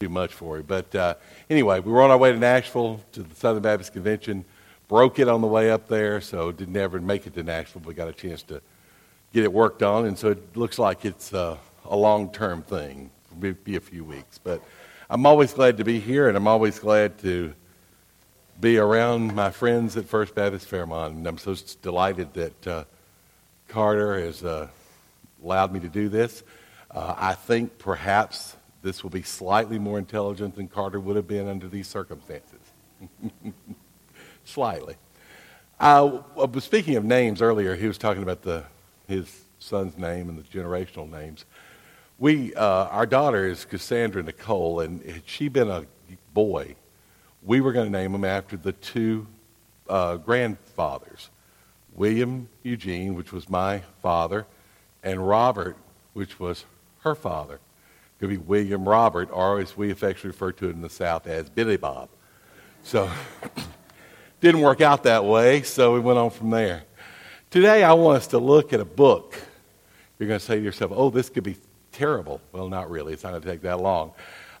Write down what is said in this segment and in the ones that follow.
too much for you. But uh, anyway, we were on our way to Nashville to the Southern Baptist Convention. Broke it on the way up there, so didn't ever make it to Nashville. But got a chance to get it worked on, and so it looks like it's uh, a long-term thing. It'll be a few weeks, but I'm always glad to be here, and I'm always glad to be around my friends at First Baptist Fairmont. And I'm so delighted that uh, Carter has uh, allowed me to do this. Uh, I think perhaps this will be slightly more intelligent than Carter would have been under these circumstances. slightly. Uh, speaking of names earlier, he was talking about the, his son's name and the generational names. We, uh, our daughter is Cassandra Nicole, and had she been a boy, we were going to name him after the two uh, grandfathers William Eugene, which was my father, and Robert, which was her father. Could be William Robert, or as we affectionately refer to it in the South as Billy Bob. So, didn't work out that way, so we went on from there. Today, I want us to look at a book. You're going to say to yourself, oh, this could be terrible. Well, not really. It's not going to take that long.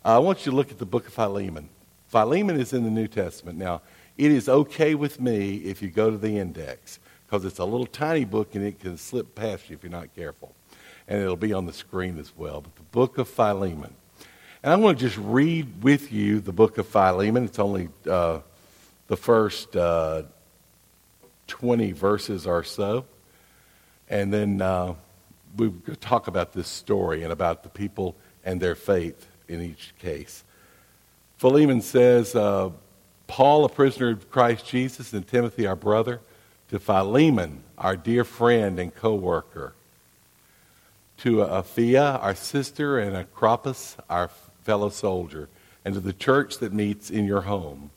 Uh, I want you to look at the book of Philemon. Philemon is in the New Testament. Now, it is okay with me if you go to the index because it's a little tiny book and it can slip past you if you're not careful. And it'll be on the screen as well. But the book of Philemon. And I want to just read with you the book of Philemon. It's only uh, the first uh, 20 verses or so. And then uh, we talk about this story and about the people and their faith in each case. Philemon says, uh, Paul, a prisoner of Christ Jesus, and Timothy, our brother, to Philemon, our dear friend and co worker, to Apphia, our sister, and Archippus, our fellow soldier, and to the church that meets in your home.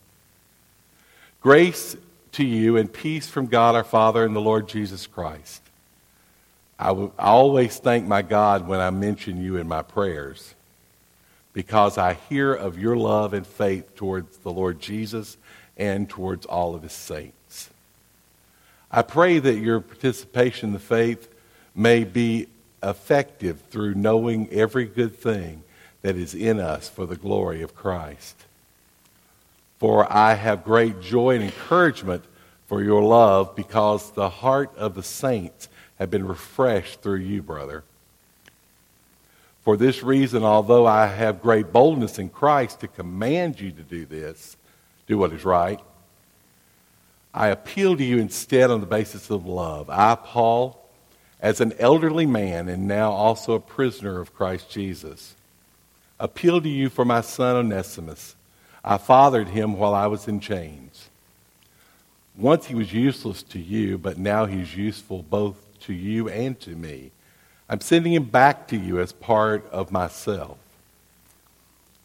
Grace to you and peace from God our Father and the Lord Jesus Christ. I, w- I always thank my God when I mention you in my prayers because I hear of your love and faith towards the Lord Jesus and towards all of his saints. I pray that your participation in the faith may be effective through knowing every good thing that is in us for the glory of Christ. For I have great joy and encouragement for your love because the heart of the saints have been refreshed through you, brother. For this reason, although I have great boldness in Christ to command you to do this, do what is right, I appeal to you instead on the basis of love. I, Paul, as an elderly man and now also a prisoner of Christ Jesus, appeal to you for my son Onesimus. I fathered him while I was in chains. Once he was useless to you, but now he's useful both to you and to me. I'm sending him back to you as part of myself.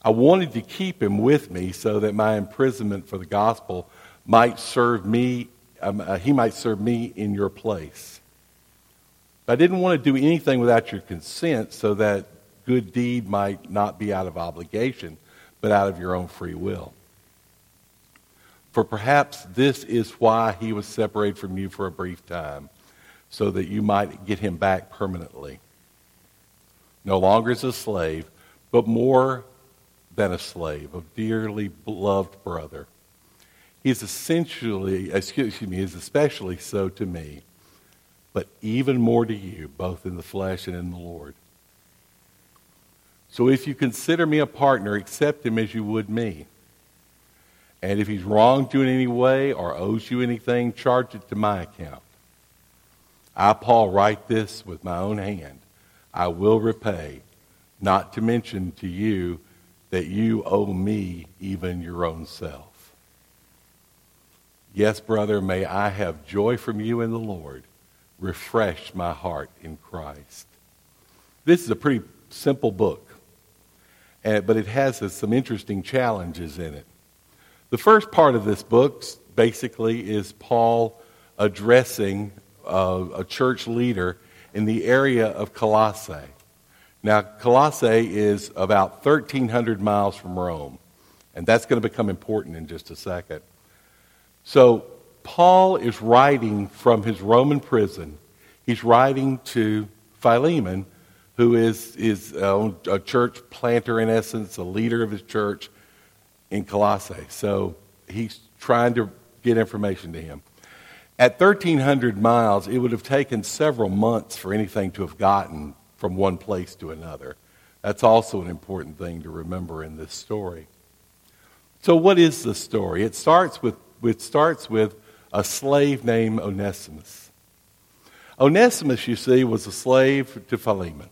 I wanted to keep him with me so that my imprisonment for the gospel might serve me, um, uh, he might serve me in your place. But I didn't want to do anything without your consent so that good deed might not be out of obligation, but out of your own free will. For perhaps this is why he was separated from you for a brief time so that you might get him back permanently. No longer as a slave, but more than a slave, a dearly beloved brother. He's essentially, excuse me, is especially so to me, but even more to you, both in the flesh and in the Lord. So if you consider me a partner, accept him as you would me. And if he's wronged you in any way or owes you anything, charge it to my account. I, Paul, write this with my own hand. I will repay, not to mention to you that you owe me even your own self. Yes, brother, may I have joy from you in the Lord. Refresh my heart in Christ. This is a pretty simple book, but it has some interesting challenges in it. The first part of this book basically is Paul addressing uh, a church leader in the area of Colossae. Now, Colossae is about 1,300 miles from Rome, and that's going to become important in just a second. So, Paul is writing from his Roman prison. He's writing to Philemon, who is, is a, a church planter, in essence, a leader of his church in Colossae. So he's trying to get information to him. At 1,300 miles, it would have taken several months for anything to have gotten from one place to another. That's also an important thing to remember in this story. So, what is the story? It starts with, it starts with a slave named Onesimus. Onesimus, you see, was a slave to Philemon.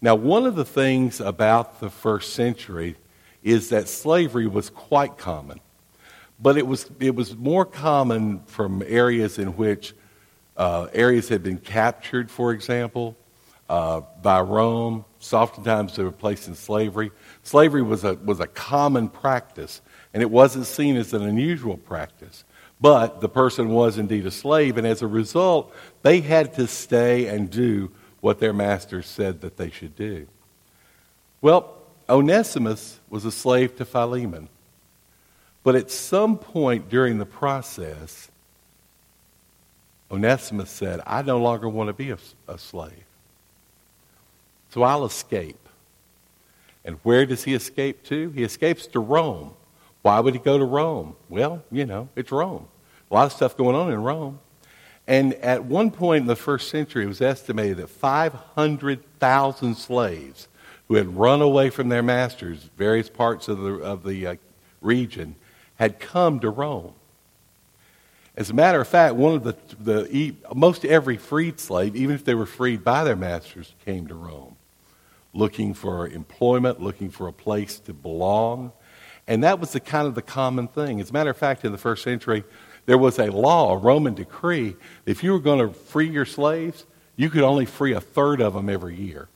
Now, one of the things about the first century is that slavery was quite common, but it was, it was more common from areas in which uh, areas had been captured, for example, uh, by Rome. So oftentimes they were placed in slavery. Slavery was a, was a common practice, and it wasn't seen as an unusual practice. But the person was indeed a slave, and as a result, they had to stay and do what their masters said that they should do. Well, Onesimus was a slave to Philemon. But at some point during the process, Onesimus said, I no longer want to be a, a slave. So I'll escape. And where does he escape to? He escapes to Rome. Why would he go to Rome? Well, you know, it's Rome. A lot of stuff going on in Rome. And at one point in the first century, it was estimated that 500,000 slaves who had run away from their masters, various parts of the, of the uh, region, had come to Rome. As a matter of fact, one of the, the most every freed slave, even if they were freed by their masters, came to Rome, looking for employment, looking for a place to belong, and that was the kind of the common thing. As a matter of fact, in the first century, there was a law, a Roman decree. If you were going to free your slaves, you could only free a third of them every year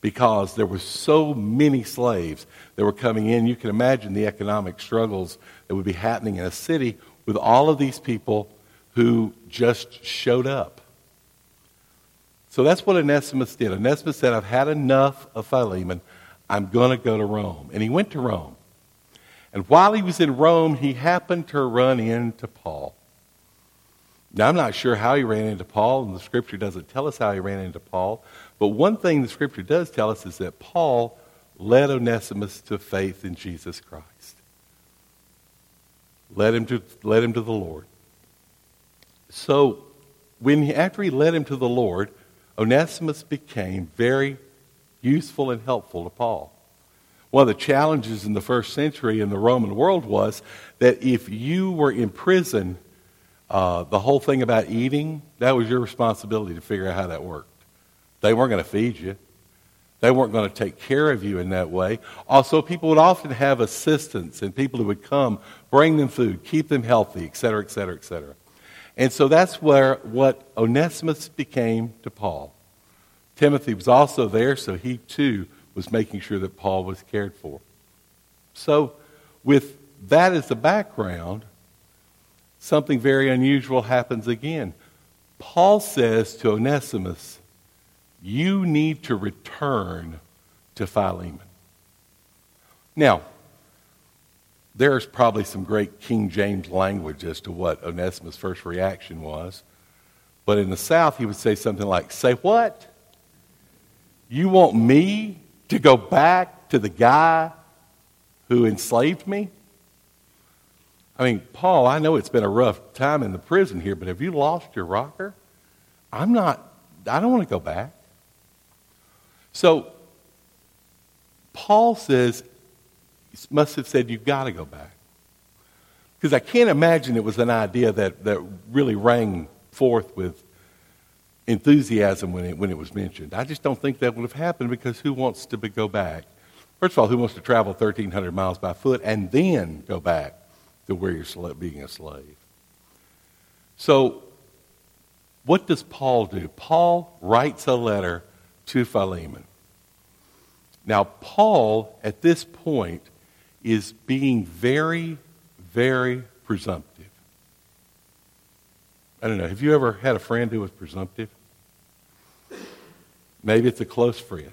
because there were so many slaves that were coming in. You can imagine the economic struggles that would be happening in a city with all of these people who just showed up. So that's what Onesimus did. Onesimus said, I've had enough of Philemon. I'm going to go to Rome. And he went to Rome. And while he was in Rome, he happened to run into Paul. Now, I'm not sure how he ran into Paul, and the scripture doesn't tell us how he ran into Paul. But one thing the scripture does tell us is that Paul led Onesimus to faith in Jesus Christ. Led him to, led him to the Lord. So, when he, after he led him to the Lord, Onesimus became very useful and helpful to Paul. One of the challenges in the first century in the Roman world was that if you were in prison, uh, the whole thing about eating, that was your responsibility to figure out how that worked. They weren't going to feed you. They weren't going to take care of you in that way. Also, people would often have assistants and people who would come, bring them food, keep them healthy, et cetera, et cetera, et cetera. And so that's where what Onesimus became to Paul. Timothy was also there, so he too was making sure that Paul was cared for. So, with that as the background, something very unusual happens again. Paul says to Onesimus, You need to return to Philemon. Now, there's probably some great King James language as to what Onesimus' first reaction was. But in the South, he would say something like, Say what? You want me to go back to the guy who enslaved me? I mean, Paul, I know it's been a rough time in the prison here, but have you lost your rocker? I'm not, I don't want to go back. So, Paul says, must have said, you've got to go back. Because I can't imagine it was an idea that, that really rang forth with enthusiasm when it, when it was mentioned. I just don't think that would have happened because who wants to be, go back? First of all, who wants to travel 1,300 miles by foot and then go back to where you're being a slave? So, what does Paul do? Paul writes a letter to Philemon. Now, Paul, at this point, is being very, very presumptive. I don't know. Have you ever had a friend who was presumptive? Maybe it's a close friend.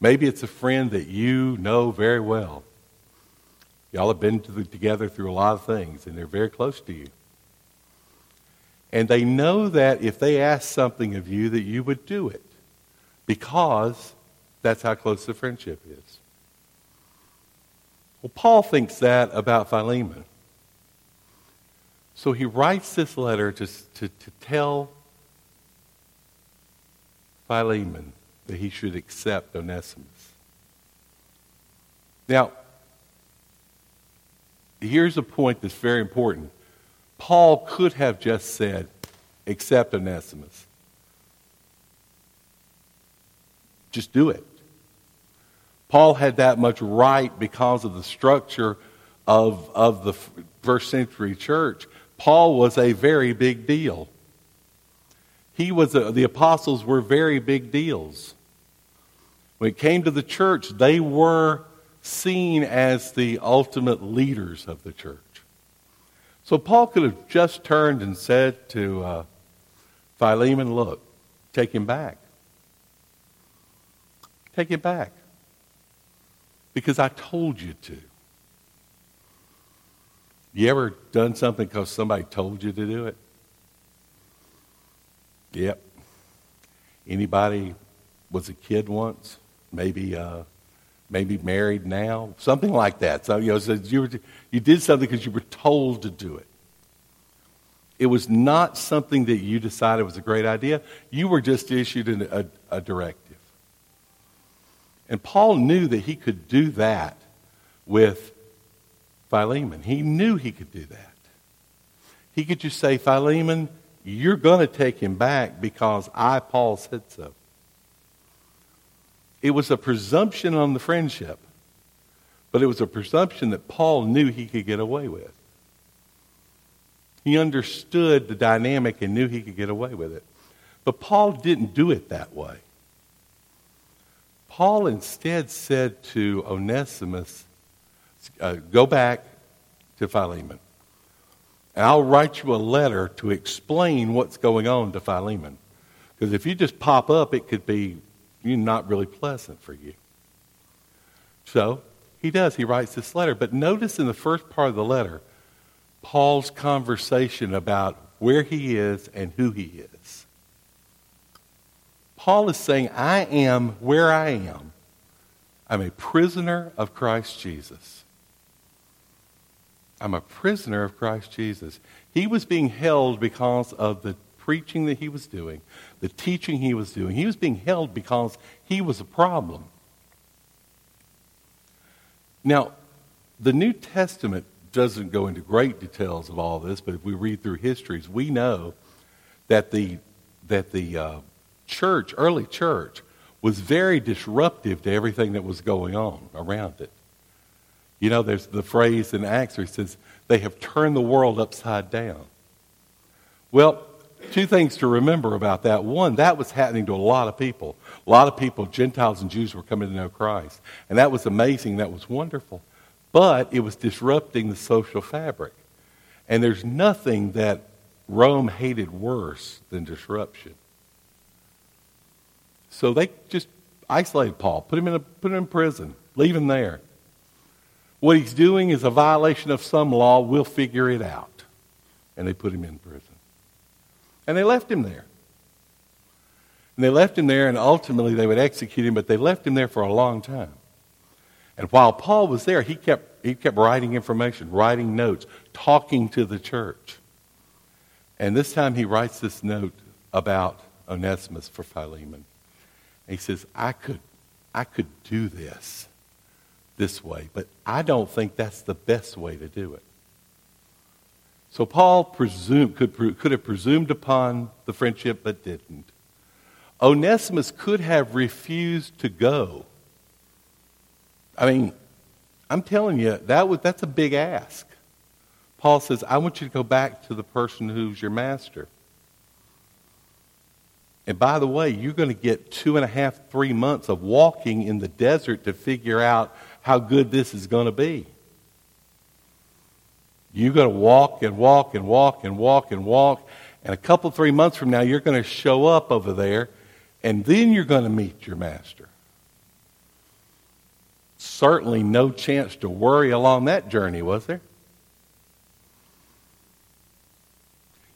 Maybe it's a friend that you know very well. Y'all have been to the, together through a lot of things, and they're very close to you. And they know that if they ask something of you, that you would do it. because that's how close the friendship is. Well, Paul thinks that about Philemon. So he writes this letter to, to, to tell Philemon that he should accept Onesimus. Now, here's a point that's very important. Paul could have just said, accept Onesimus. Just do it. Paul had that much right because of the structure of, of the first century church. Paul was a very big deal. He was a, the apostles were very big deals. When it came to the church, they were seen as the ultimate leaders of the church. So Paul could have just turned and said to uh, Philemon, Look, take him back. Take him back. Because I told you to. You ever done something because somebody told you to do it? Yep. Anybody was a kid once? Maybe uh, maybe married now, something like that. So, you know, so you, were, you did something because you were told to do it. It was not something that you decided was a great idea. You were just issued an, a, a directive. And Paul knew that he could do that with Philemon. He knew he could do that. He could just say, Philemon, you're going to take him back because I, Paul, said so. It was a presumption on the friendship, but it was a presumption that Paul knew he could get away with. He understood the dynamic and knew he could get away with it. But Paul didn't do it that way. Paul instead said to Onesimus, uh, Go back to Philemon. And I'll write you a letter to explain what's going on to Philemon. Because if you just pop up, it could be not really pleasant for you. So he does. He writes this letter. But notice in the first part of the letter, Paul's conversation about where he is and who he is. Paul is saying, I am where I am. I'm a prisoner of Christ Jesus. I'm a prisoner of Christ Jesus. He was being held because of the preaching that he was doing, the teaching he was doing. He was being held because he was a problem. Now, the New Testament doesn't go into great details of all this, but if we read through histories, we know that the, that the uh, church, early church, was very disruptive to everything that was going on around it. You know, there's the phrase in Acts where it says, they have turned the world upside down. Well, two things to remember about that. One, that was happening to a lot of people. A lot of people, Gentiles and Jews, were coming to know Christ. And that was amazing. That was wonderful. But it was disrupting the social fabric. And there's nothing that Rome hated worse than disruption. So they just isolated Paul, put him in, a, put him in prison, leave him there. What he's doing is a violation of some law. We'll figure it out. And they put him in prison. And they left him there. And they left him there, and ultimately they would execute him, but they left him there for a long time. And while Paul was there, he kept, he kept writing information, writing notes, talking to the church. And this time he writes this note about Onesimus for Philemon. He says, I could, I could do this this way, but I don't think that's the best way to do it. So Paul presumed, could, could have presumed upon the friendship, but didn't. Onesimus could have refused to go. I mean, I'm telling you, that was, that's a big ask. Paul says, I want you to go back to the person who's your master. And by the way, you're going to get two and a half, three months of walking in the desert to figure out how good this is going to be. You're going to walk and walk and walk and walk and walk. And a couple, three months from now, you're going to show up over there, and then you're going to meet your master. Certainly no chance to worry along that journey, was there?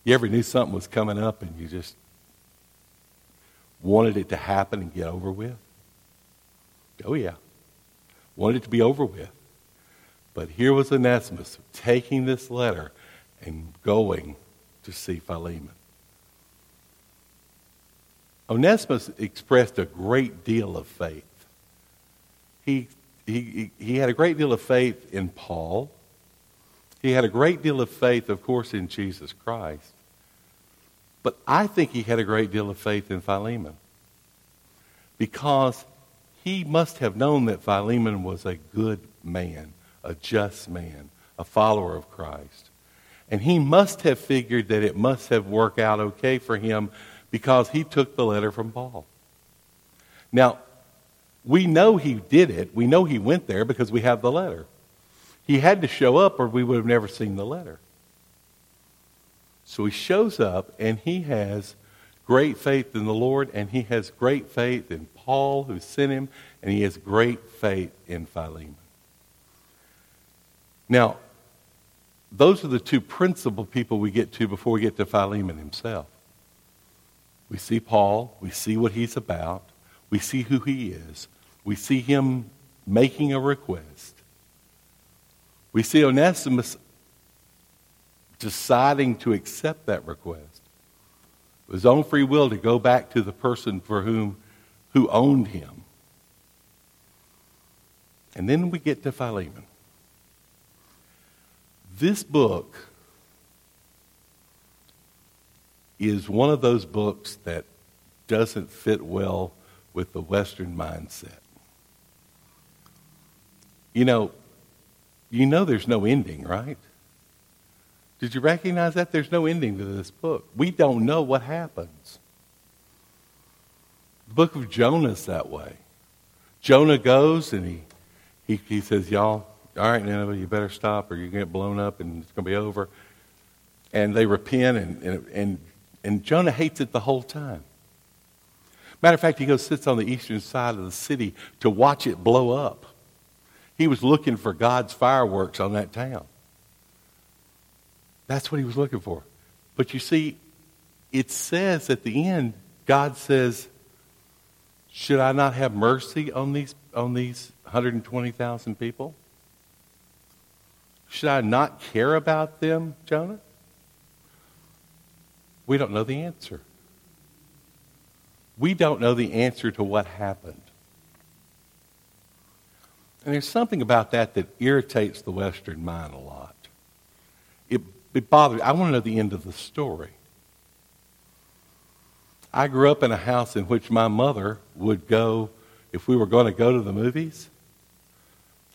You ever knew something was coming up and you just wanted it to happen and get over with? Oh, yeah. Wanted to be over with. But here was Onesimus taking this letter and going to see Philemon. Onesimus expressed a great deal of faith. He, he, he had a great deal of faith in Paul. He had a great deal of faith, of course, in Jesus Christ. But I think he had a great deal of faith in Philemon because he must have known that Philemon was a good man, a just man, a follower of Christ. And he must have figured that it must have worked out okay for him because he took the letter from Paul. Now, we know he did it. We know he went there because we have the letter. He had to show up or we would have never seen the letter. So he shows up and he has great faith in the Lord and he has great faith in Paul who sent him and he has great faith in Philemon. Now, those are the two principal people we get to before we get to Philemon himself. We see Paul, we see what he's about, we see who he is, we see him making a request. We see Onesimus deciding to accept that request. It his own free will to go back to the person for whom who owned him. And then we get to Philemon. This book is one of those books that doesn't fit well with the Western mindset. You know, you know there's no ending, right? Did you recognize that? There's no ending to this book. We don't know what happens. The book of Jonah is that way. Jonah goes and he, he, he says, Y'all, all right, Nineveh, you better stop or you're going to get blown up and it's going to be over. And they repent, and, and, and and Jonah hates it the whole time. Matter of fact, he goes sits on the eastern side of the city to watch it blow up. He was looking for God's fireworks on that town. That's what he was looking for. But you see, it says at the end, God says, Should I not have mercy on these, on these 120,000 people? Should I not care about them, Jonah? We don't know the answer. We don't know the answer to what happened. And there's something about that that irritates the Western mind a lot. It, it bothers I want to know the end of the story. I grew up in a house in which my mother would go, if we were going to go to the movies,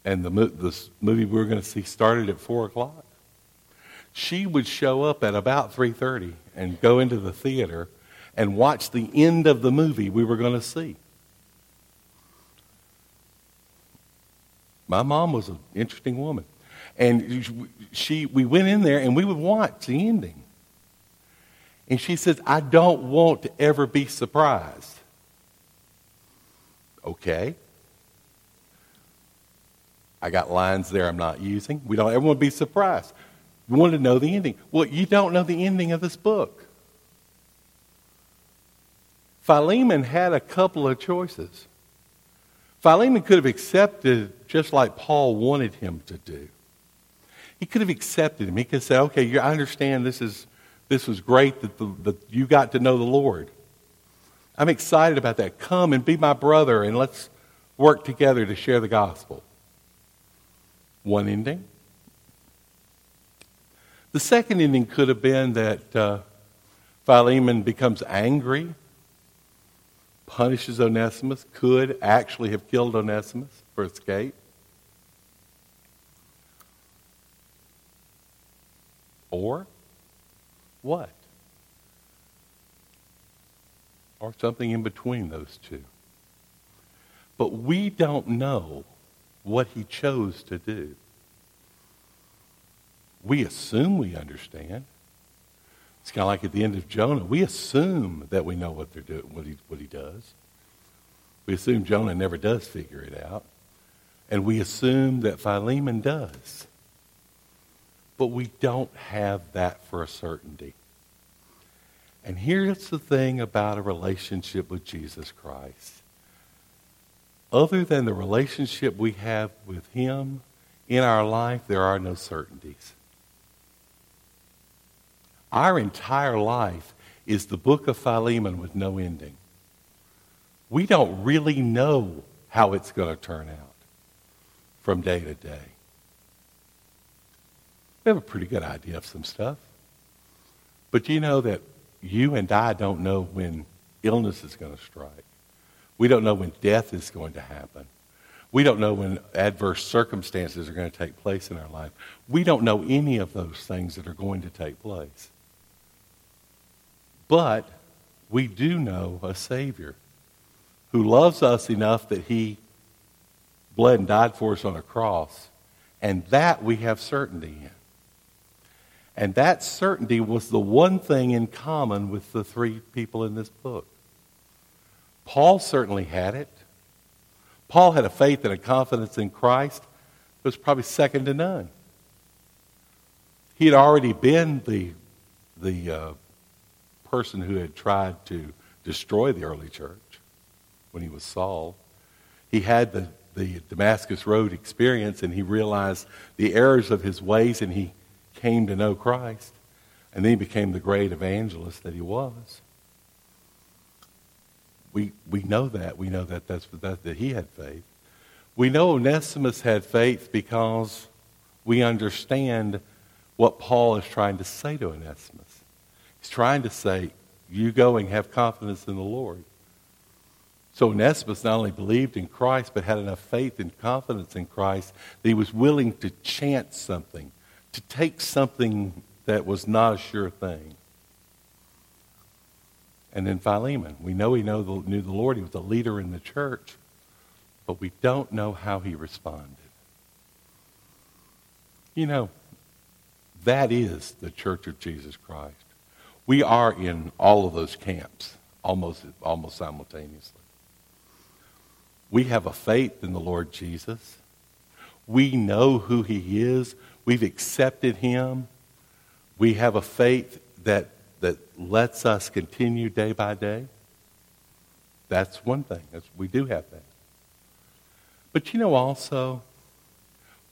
and the, the movie we were going to see started at 4 o'clock, she would show up at about 3.30 and go into the theater and watch the end of the movie we were going to see. My mom was an interesting woman. And she, we went in there and we would watch the ending. And she says, I don't want to ever be surprised. Okay. I got lines there I'm not using. We don't ever want to be surprised. You want to know the ending. Well, you don't know the ending of this book. Philemon had a couple of choices. Philemon could have accepted just like Paul wanted him to do. He could have accepted him. He could said, okay, I understand this, is, this was great that, the, that you got to know the Lord. I'm excited about that. Come and be my brother and let's work together to share the gospel. One ending. The second ending could have been that uh, Philemon becomes angry, punishes Onesimus, could actually have killed Onesimus for escape. Or what? Or something in between those two. But we don't know what he chose to do. We assume we understand. It's kind of like at the end of Jonah. We assume that we know what they're doing, what he, what he does. We assume Jonah never does figure it out. And we assume that Philemon does. But we don't have that for a certainty. And here's the thing about a relationship with Jesus Christ. Other than the relationship we have with Him in our life, there are no certainties. Our entire life is the book of Philemon with no ending. We don't really know how it's going to turn out from day to day. We have a pretty good idea of some stuff. But you know that you and I don't know when illness is going to strike. We don't know when death is going to happen. We don't know when adverse circumstances are going to take place in our life. We don't know any of those things that are going to take place. But we do know a Savior who loves us enough that he bled and died for us on a cross. And that we have certainty in. And that certainty was the one thing in common with the three people in this book. Paul certainly had it. Paul had a faith and a confidence in Christ that was probably second to none. He had already been the, the uh, person who had tried to destroy the early church when he was Saul. He had the, the Damascus Road experience and he realized the errors of his ways and he came to know Christ. And then he became the great evangelist that he was. We, we know that. We know that, that's, that, that he had faith. We know Onesimus had faith because we understand what Paul is trying to say to Onesimus. He's trying to say, you go and have confidence in the Lord. So Onesimus not only believed in Christ, but had enough faith and confidence in Christ that he was willing to chance something, to take something that was not a sure thing. And then Philemon, we know he know the, knew the Lord. He was a leader in the church, but we don't know how he responded. You know, that is the church of Jesus Christ. We are in all of those camps almost, almost simultaneously. We have a faith in the Lord Jesus. We know who he is. We've accepted him. We have a faith that, that lets us continue day by day. That's one thing. That's, we do have that. But you know also,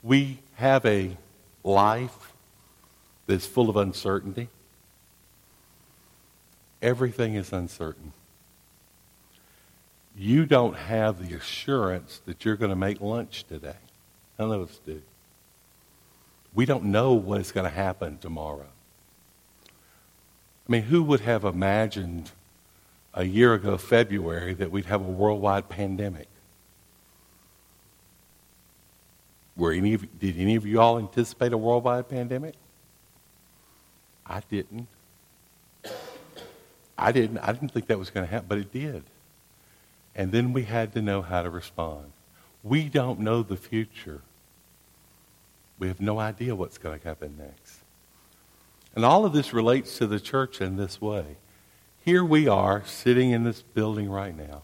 we have a life that's full of uncertainty. Everything is uncertain. You don't have the assurance that you're going to make lunch today. None of us do. We don't know what is going to happen tomorrow. I mean, who would have imagined a year ago, February, that we'd have a worldwide pandemic? Were any of, did any of you all anticipate a worldwide pandemic? I didn't. I didn't. I didn't think that was going to happen, but it did. And then we had to know how to respond. We don't know the future. We have no idea what's going to happen next. And all of this relates to the church in this way. Here we are sitting in this building right now.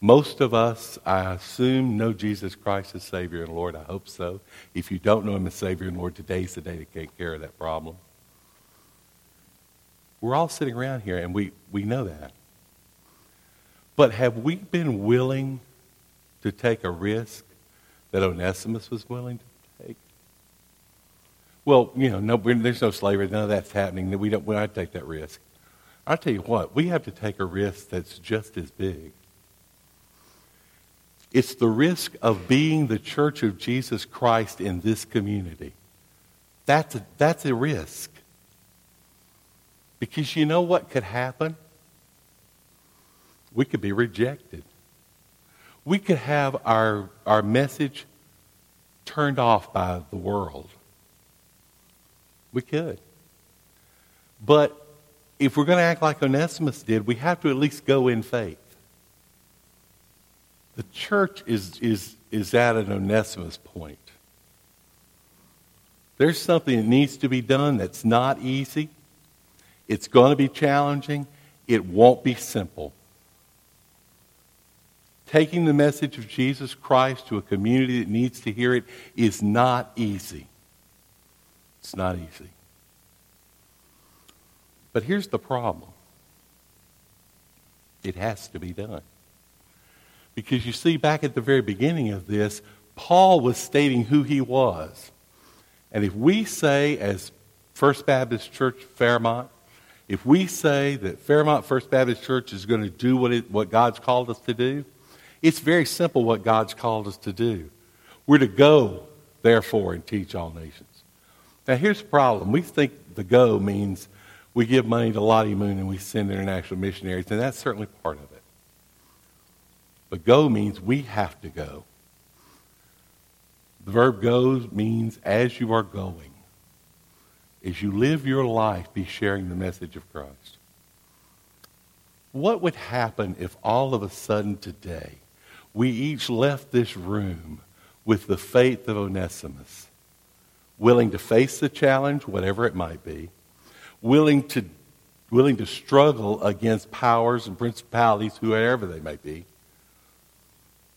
Most of us, I assume, know Jesus Christ as Savior and Lord. I hope so. If you don't know Him as Savior and Lord, today's the day to take care of that problem. We're all sitting around here, and we, we know that. But have we been willing to take a risk that Onesimus was willing to well, you know, no, there's no slavery. None of that's happening. We don't, we don't take that risk. I'll tell you what, we have to take a risk that's just as big. It's the risk of being the church of Jesus Christ in this community. That's a, that's a risk. Because you know what could happen? We could be rejected. We could have our, our message turned off by the world. We could. But if we're going to act like Onesimus did, we have to at least go in faith. The church is, is, is at an Onesimus point. There's something that needs to be done that's not easy. It's going to be challenging. It won't be simple. Taking the message of Jesus Christ to a community that needs to hear it is not easy. It's not easy. But here's the problem It has to be done. Because you see, back at the very beginning of this, Paul was stating who he was. And if we say, as First Baptist Church Fairmont, if we say that Fairmont First Baptist Church is going to do what, it, what God's called us to do, it's very simple what God's called us to do. We're to go, therefore, and teach all nations. Now, here's the problem. We think the go means we give money to Lottie Moon and we send international missionaries, and that's certainly part of it. But go means we have to go. The verb goes means as you are going. As you live your life, be sharing the message of Christ. What would happen if all of a sudden today we each left this room with the faith of Onesimus, willing to face the challenge, whatever it might be, willing to, willing to struggle against powers and principalities, whoever they may be,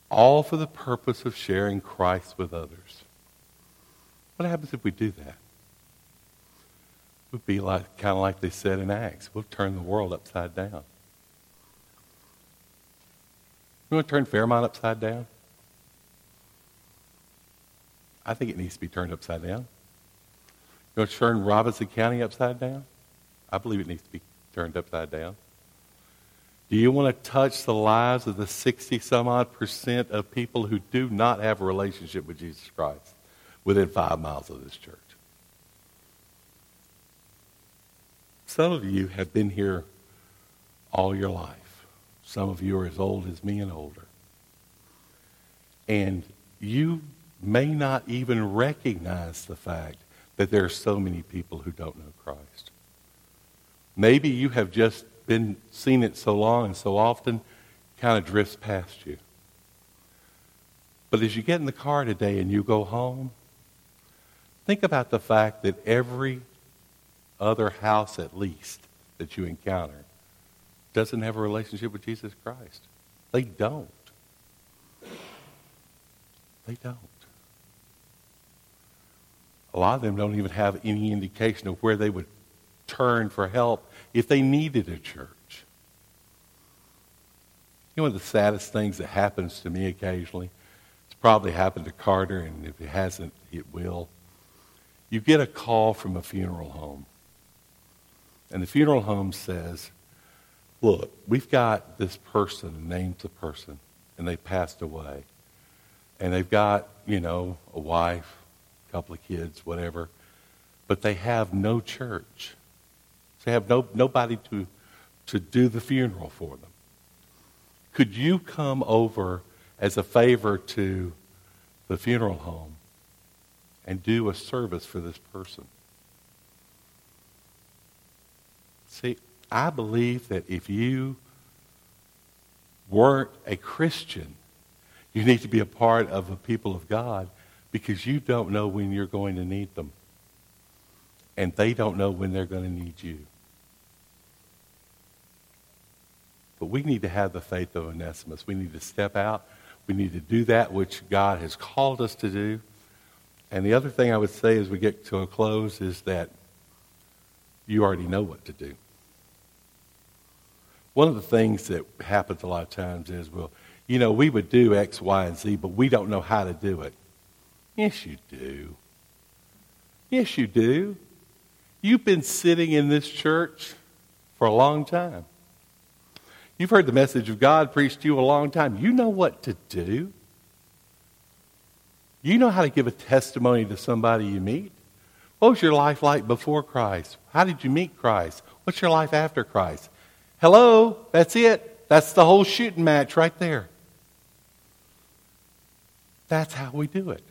all for the purpose of sharing Christ with others. What happens if we do that? It would be like, kind of like they said in Acts. We'll turn the world upside down. You want to turn Fairmont upside down? I think it needs to be turned upside down. You want to turn Robeson County upside down? I believe it needs to be turned upside down. Do you want to touch the lives of the 60 some odd percent of people who do not have a relationship with Jesus Christ within five miles of this church? Some of you have been here all your life. Some of you are as old as me and older. And you may not even recognize the fact that there are so many people who don't know Christ. Maybe you have just been seeing it so long and so often, kind of drifts past you. But as you get in the car today and you go home, think about the fact that every other house, at least, that you encounter doesn't have a relationship with Jesus Christ. They don't. They don't. A lot of them don't even have any indication of where they would turn for help if they needed a church. You know, one of the saddest things that happens to me occasionally, it's probably happened to Carter, and if it hasn't, it will. You get a call from a funeral home. And the funeral home says, Look, we've got this person, names the person, and they passed away. And they've got, you know, a wife, couple of kids, whatever, but they have no church. They have no, nobody to, to do the funeral for them. Could you come over as a favor to the funeral home and do a service for this person? See, I believe that if you weren't a Christian, you need to be a part of a people of God because you don't know when you're going to need them. And they don't know when they're going to need you. But we need to have the faith of Onesimus. We need to step out. We need to do that which God has called us to do. And the other thing I would say as we get to a close is that you already know what to do. One of the things that happens a lot of times is, well, you know, we would do X, Y, and Z, but we don't know how to do it. Yes, you do. Yes, you do. You've been sitting in this church for a long time. You've heard the message of God preached to you a long time. You know what to do. You know how to give a testimony to somebody you meet. What was your life like before Christ? How did you meet Christ? What's your life after Christ? Hello, that's it. That's the whole shooting match right there. That's how we do it.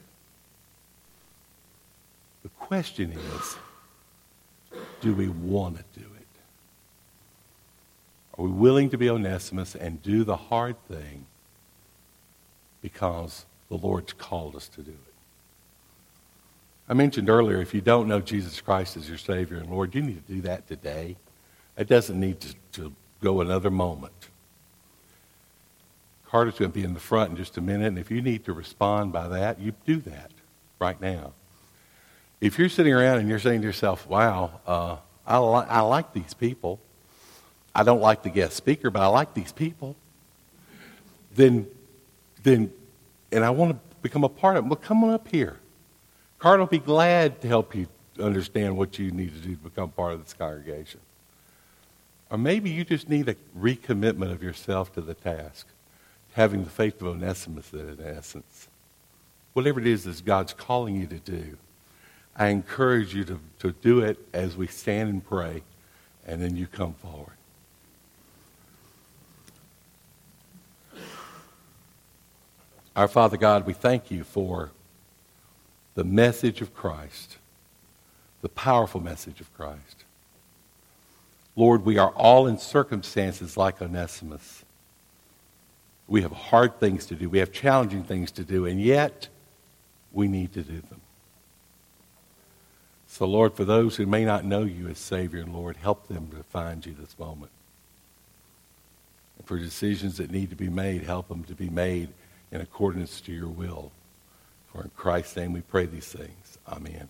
Question is do we want to do it? Are we willing to be Onesimus and do the hard thing because the Lord's called us to do it? I mentioned earlier, if you don't know Jesus Christ as your Savior and Lord, you need to do that today. It doesn't need to, to go another moment. Carter's going to be in the front in just a minute, and if you need to respond by that, you do that right now. If you're sitting around and you're saying to yourself, wow, uh, I, li- I like these people, I don't like the guest speaker, but I like these people, then, then, and I want to become a part of it, well, come on up here. Carter will be glad to help you understand what you need to do to become part of this congregation. Or maybe you just need a recommitment of yourself to the task, having the faith of Onesimus in essence. Whatever it is that God's calling you to do, I encourage you to, to do it as we stand and pray, and then you come forward. Our Father God, we thank you for the message of Christ, the powerful message of Christ. Lord, we are all in circumstances like Onesimus. We have hard things to do. We have challenging things to do, and yet we need to do them. So, Lord, for those who may not know you as Savior and Lord, help them to find you this moment. And for decisions that need to be made, help them to be made in accordance to your will. For in Christ's name we pray these things. Amen.